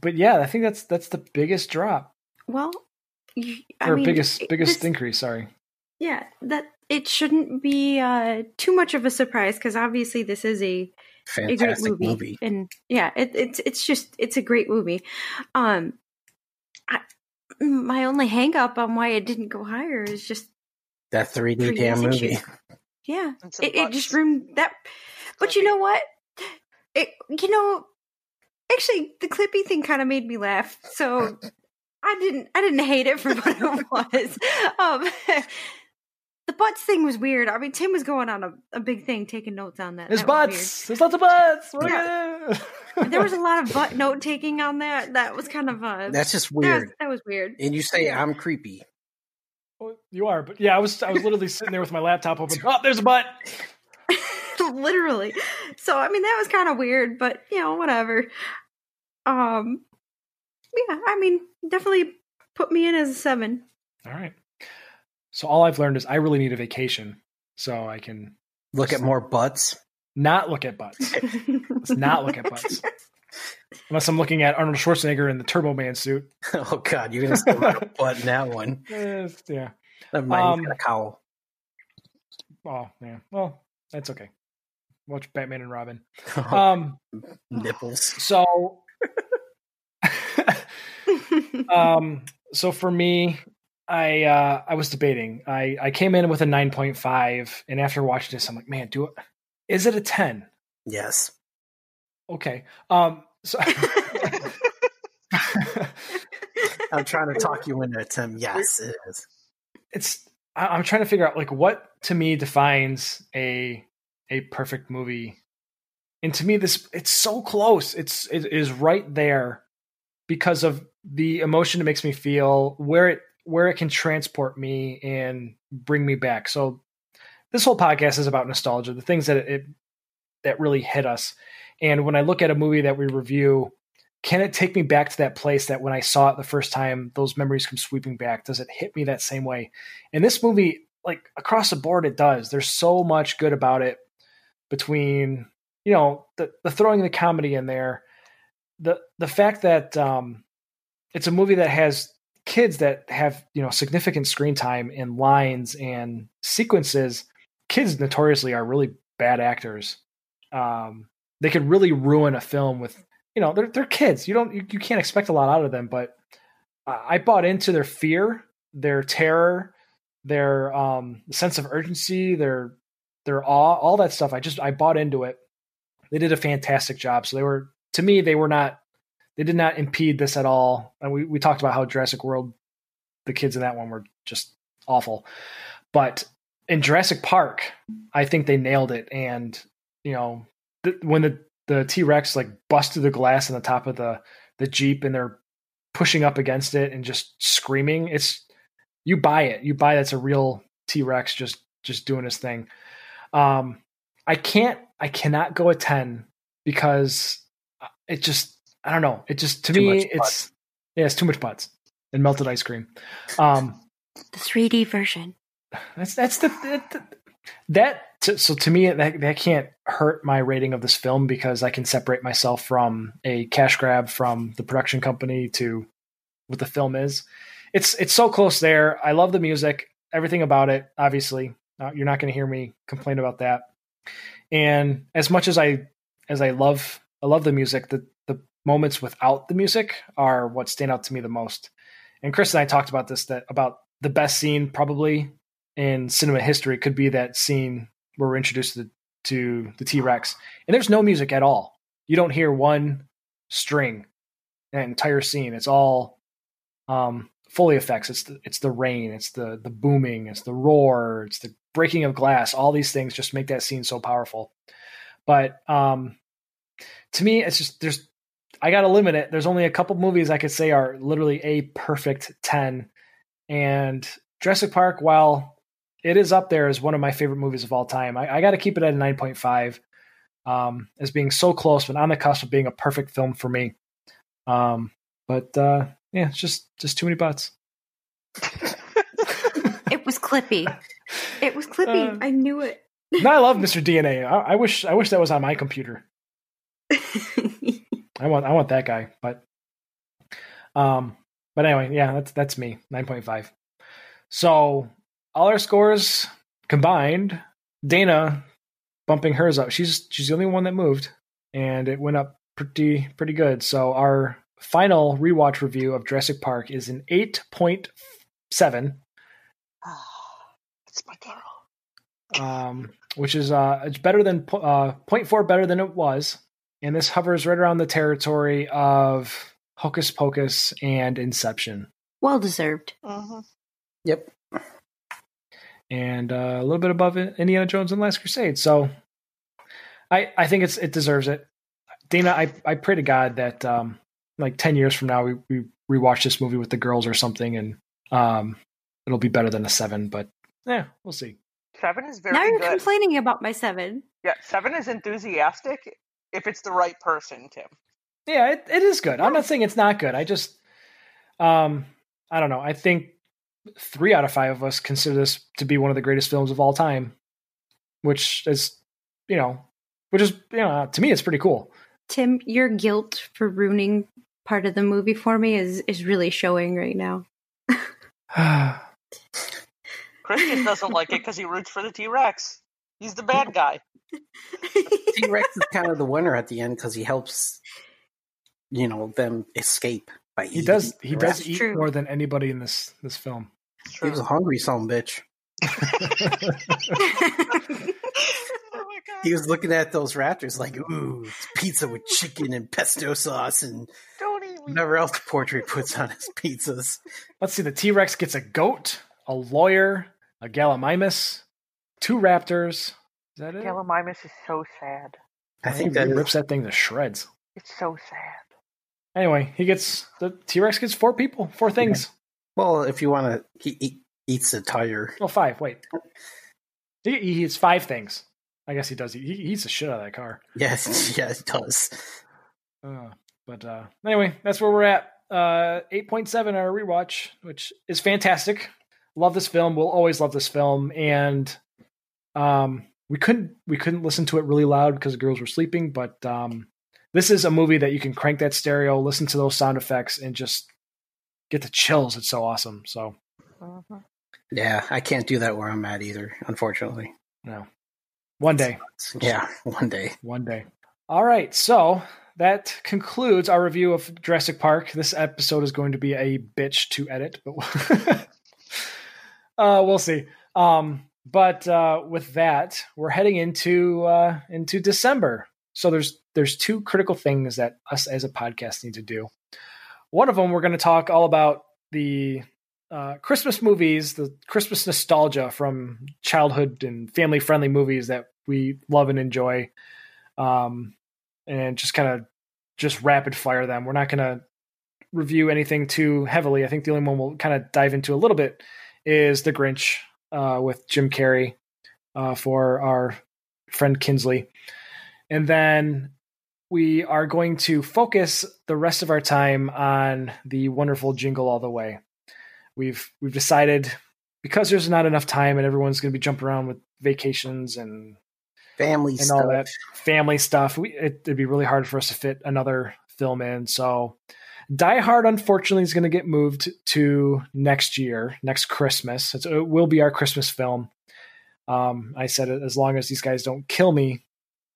but yeah, I think that's that's the biggest drop Well, you, I or mean, biggest biggest this- increase. Sorry. Yeah, that it shouldn't be uh, too much of a surprise because obviously this is a, a great fantastic movie. movie. and yeah, it, it's it's just it's a great movie. Um, I, my only hang up on why it didn't go higher is just That 3D damn movie. issues. Yeah, it, it just butts. ruined that. But you know what? It you know, actually, the Clippy thing kind of made me laugh. So I didn't I didn't hate it for what it was. Um, the butts thing was weird. I mean, Tim was going on a, a big thing, taking notes on that. There's That was butts. There's lots of butts. Look Yeah. at it. weird. There was a lot of butt note taking on that. That was kind of uh, That's just that was, weird. that was weird. And you say Yeah. I'm creepy. Well, you are, but yeah, I was I was literally sitting there with my laptop open. Oh, there's a butt. literally so i mean that was kind of weird but you know whatever um yeah i mean definitely put me in as a seven All right. So all I've learned is I really need a vacation so I can Look at more butts. not look at butts. Let's not look at butts. Unless I'm looking at Arnold Schwarzenegger in the Turbo Man suit. Oh God, you're gonna say a butt in that one. Yeah. Never mind, Um, got a cowl. Oh, yeah. Well, that's okay. Watch Batman and Robin. Um. Nipples. So. um. So for me, I uh, I was debating. I I came in with a nine point five, and after watching this, I'm like, man, do it. Is it a ten? Yes. Okay. Um. So. I'm trying to talk you into it, Tim. Yes, it is. it's I- I'm trying to figure out like what to me defines a a perfect movie. And to me this it's so close. It's it is right there because of the emotion it makes me feel, where it where it can transport me and bring me back. So this whole podcast is about nostalgia, the things that it that really hit us. And when I look at a movie that we review, can it take me back to that place that when I saw it the first time, those memories come sweeping back? Does it hit me that same way? And this movie, like across the board, it does. There's so much good about it between, you know, the, the throwing the comedy in there, the the fact that um, it's a movie that has kids that have you know significant screen time and lines and sequences. Kids notoriously are really bad actors. Um, they could really ruin a film with you know they're they're kids. You don't you, you can't expect a lot out of them, but I bought into their fear, their terror, their um sense of urgency, their their awe, all that stuff. I just I bought into it. They did a fantastic job. So they were to me they were not they did not impede this at all. And we we talked about how Jurassic World the kids in that one were just awful. But in Jurassic Park, I think they nailed it. And you know, th- when the the T Rex like busted the glass on the top of the the Jeep and they're pushing up against it and just screaming, it's you buy it. You buy that's a real T Rex just just doing his thing. Um, I can't. I cannot go a ten because it just. I don't know. It just to Too me much it's yeah, it's too much butts and melted ice cream. Um, The 3D version. that's that's the, that that to, so to me that that can't hurt my rating of this film because I can separate myself from a cash grab from the production company to what the film is. It's it's so close there. I love the music, everything about it. Obviously, uh, you're not going to hear me complain about that. And as much as I as I love I love the music, the the moments without the music are what stand out to me the most. And Chris and I talked about this that about the best scene probably in cinema history could be that scene where we're introduced to the, to the T Rex, and there's no music at all. You don't hear one string, that entire scene. It's all um, Foley effects. It's the it's the rain. It's the the booming. It's the roar. It's the breaking of glass. All these things just make that scene so powerful. But um, to me, it's just there's I got to limit it. There's only a couple movies I could say are literally a perfect ten, and Jurassic Park, while it is up there as one of my favorite movies of all time, I, I got to keep it at a nine point five, um, as being so close, but on the cusp of being a perfect film for me. Um, but uh, yeah, it's just just too many butts. It was Clippy. It was Clippy. Uh, I knew it. no, I love Mr. DNA. I, I wish I wish that was on my computer. I want I want that guy, but um but anyway, yeah, that's that's me. 9.5. So, all our scores combined, Dana bumping hers up. She's she's the only one that moved and it went up pretty pretty good. So, our final rewatch review of Jurassic Park is an 8.7 It's my girl. um, which is uh, it's better than uh, 0.4 better than it was, and this hovers right around the territory of Hocus Pocus and Inception, well deserved. Mm-hmm. Yep. and uh, a little bit above Indiana Jones and Last Crusade. So, I I think it's it deserves it. Dana, I I pray to God that um, like 10 years from now we we rewatch this movie with the girls or something, and um, it'll be better than a seven. But yeah, we'll see. Seven is very now you're good. complaining about my seven. Yeah, seven is enthusiastic if it's the right person, Tim. Yeah, it, it is good. I'm not saying it's not good. I just, um, I don't know. I think three out of five of us consider this to be one of the greatest films of all time, which is, you know, which is, you know, to me, it's pretty cool. Tim, your guilt for ruining part of the movie for me is is really showing right now. Christian doesn't like it because he roots for the T Rex. He's the bad guy. T Rex is kind of the winner at the end because he helps, you know, them escape by he does. He rest. does eat True. more than anybody in this this film. He was a hungry son bitch. Oh. He was looking at those raptors like, ooh, it's pizza with chicken and pesto sauce and Don't eat whatever else the portrait puts on his pizzas. Let's see. The T Rex gets a goat, a lawyer, a Gallimimus, two raptors. Is that it? Gallimimus is so sad. I he think that rips is, that thing to shreds. It's so sad. Anyway, he gets the T Rex gets four people, four things. well, if you want to, he eat, eats a tire. Well, five. Wait, he, he eats five things. I guess he does. He, he eats the shit out of that car. Yes, yeah, it does. Uh, but uh, anyway, that's where we're at. Uh, Eight point seven our rewatch, which is fantastic. Love this film. We'll always love this film, and um, we couldn't we couldn't listen to it really loud because the girls were sleeping. But um, this is a movie that you can crank that stereo, listen to those sound effects, and just get the chills. It's so awesome. So Mhm. Yeah, I can't do that where I'm at either, unfortunately. no, one day, Yeah, one day. one day. All right, so that concludes our review of Jurassic Park. This episode is going to be a bitch to edit, but uh, we'll see. Um, but uh, with that, we're heading into uh, into December. So there's there's two critical things that us as a podcast need to do. One of them, we're going to talk all about the uh, Christmas movies, the Christmas nostalgia from childhood and family friendly movies that we love and enjoy, um, and just kind of just rapid fire them. We're not going to review anything too heavily. I think the only one we'll kind of dive into a little bit is The Grinch uh, with Jim Carrey uh, for our friend Kinsley. And then we are going to focus the rest of our time on the wonderful Jingle All the Way. We've we've decided because there's not enough time and everyone's going to be jumping around with vacations and family and stuff. all that family stuff. We, it, it'd be really hard for us to fit another film in. So, Die Hard, unfortunately, is going to get moved to next year, next Christmas. It's, it will be our Christmas film. Um, I said as long as these guys don't kill me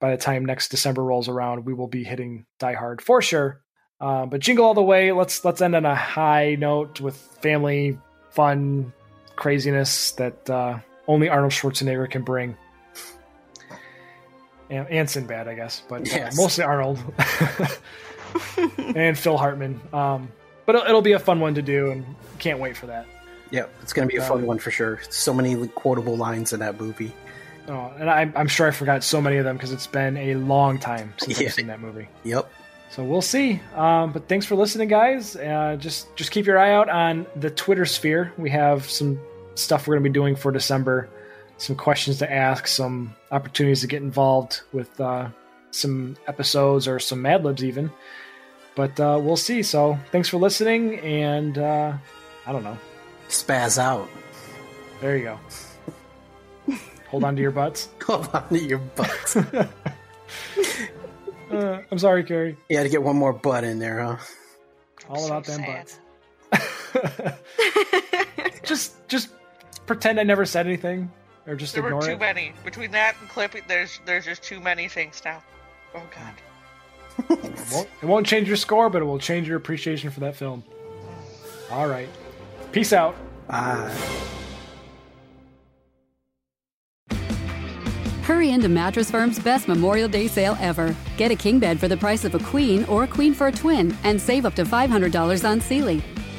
by the time next December rolls around, we will be hitting Die Hard for sure. Um, but Jingle All the Way, let's let's end on a high note with family fun craziness that uh, only Arnold Schwarzenegger can bring and, and Sinbad, I guess, but uh, mostly Arnold and Phil Hartman. Um, but it'll, it'll be a fun one to do, and can't wait for that. Yeah, it's going to be a fun one for sure. So many quotable lines in that movie. Oh, and I, I'm sure I forgot so many of them because it's been a long time since Yeah. I've seen that movie. Yep. So we'll see. Um, but thanks for listening, guys. Uh, just just keep your eye out on the Twitter sphere. We have some stuff we're going to be doing for December. Some questions to ask, some opportunities to get involved with uh, some episodes or some Mad Libs even. But uh, we'll see. So thanks for listening, and uh, I don't know. Spaz out. There you go. Hold on to your butts. Hold on to your butts. Uh, I'm sorry, Carrie. you had to get one more butt in there, huh? All So about them sad. butts. just just pretend I never said anything, or just There were too it. many. Between that and Clippy, there's there's just too many things now. Oh god. It won't, it won't change your score, but it will change your appreciation for that film. All right. Peace out. Ah. Hurry into Mattress Firm's best Memorial Day sale ever. Get a king bed for the price of a queen or a queen for a twin and save up to $500 on Sealy.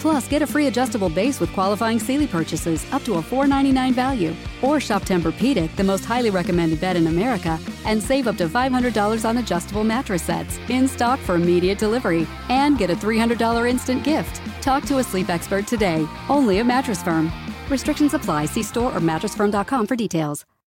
Plus, get a free adjustable base with qualifying Sealy purchases up to a $4.99 value. Or shop Tempur-Pedic, the most highly recommended bed in America, and save up to $500 on adjustable mattress sets in stock for immediate delivery. And get a $300 instant gift. Talk to a sleep expert today, only at Mattress Firm. Restrictions apply. See store or mattressfirm.com for details.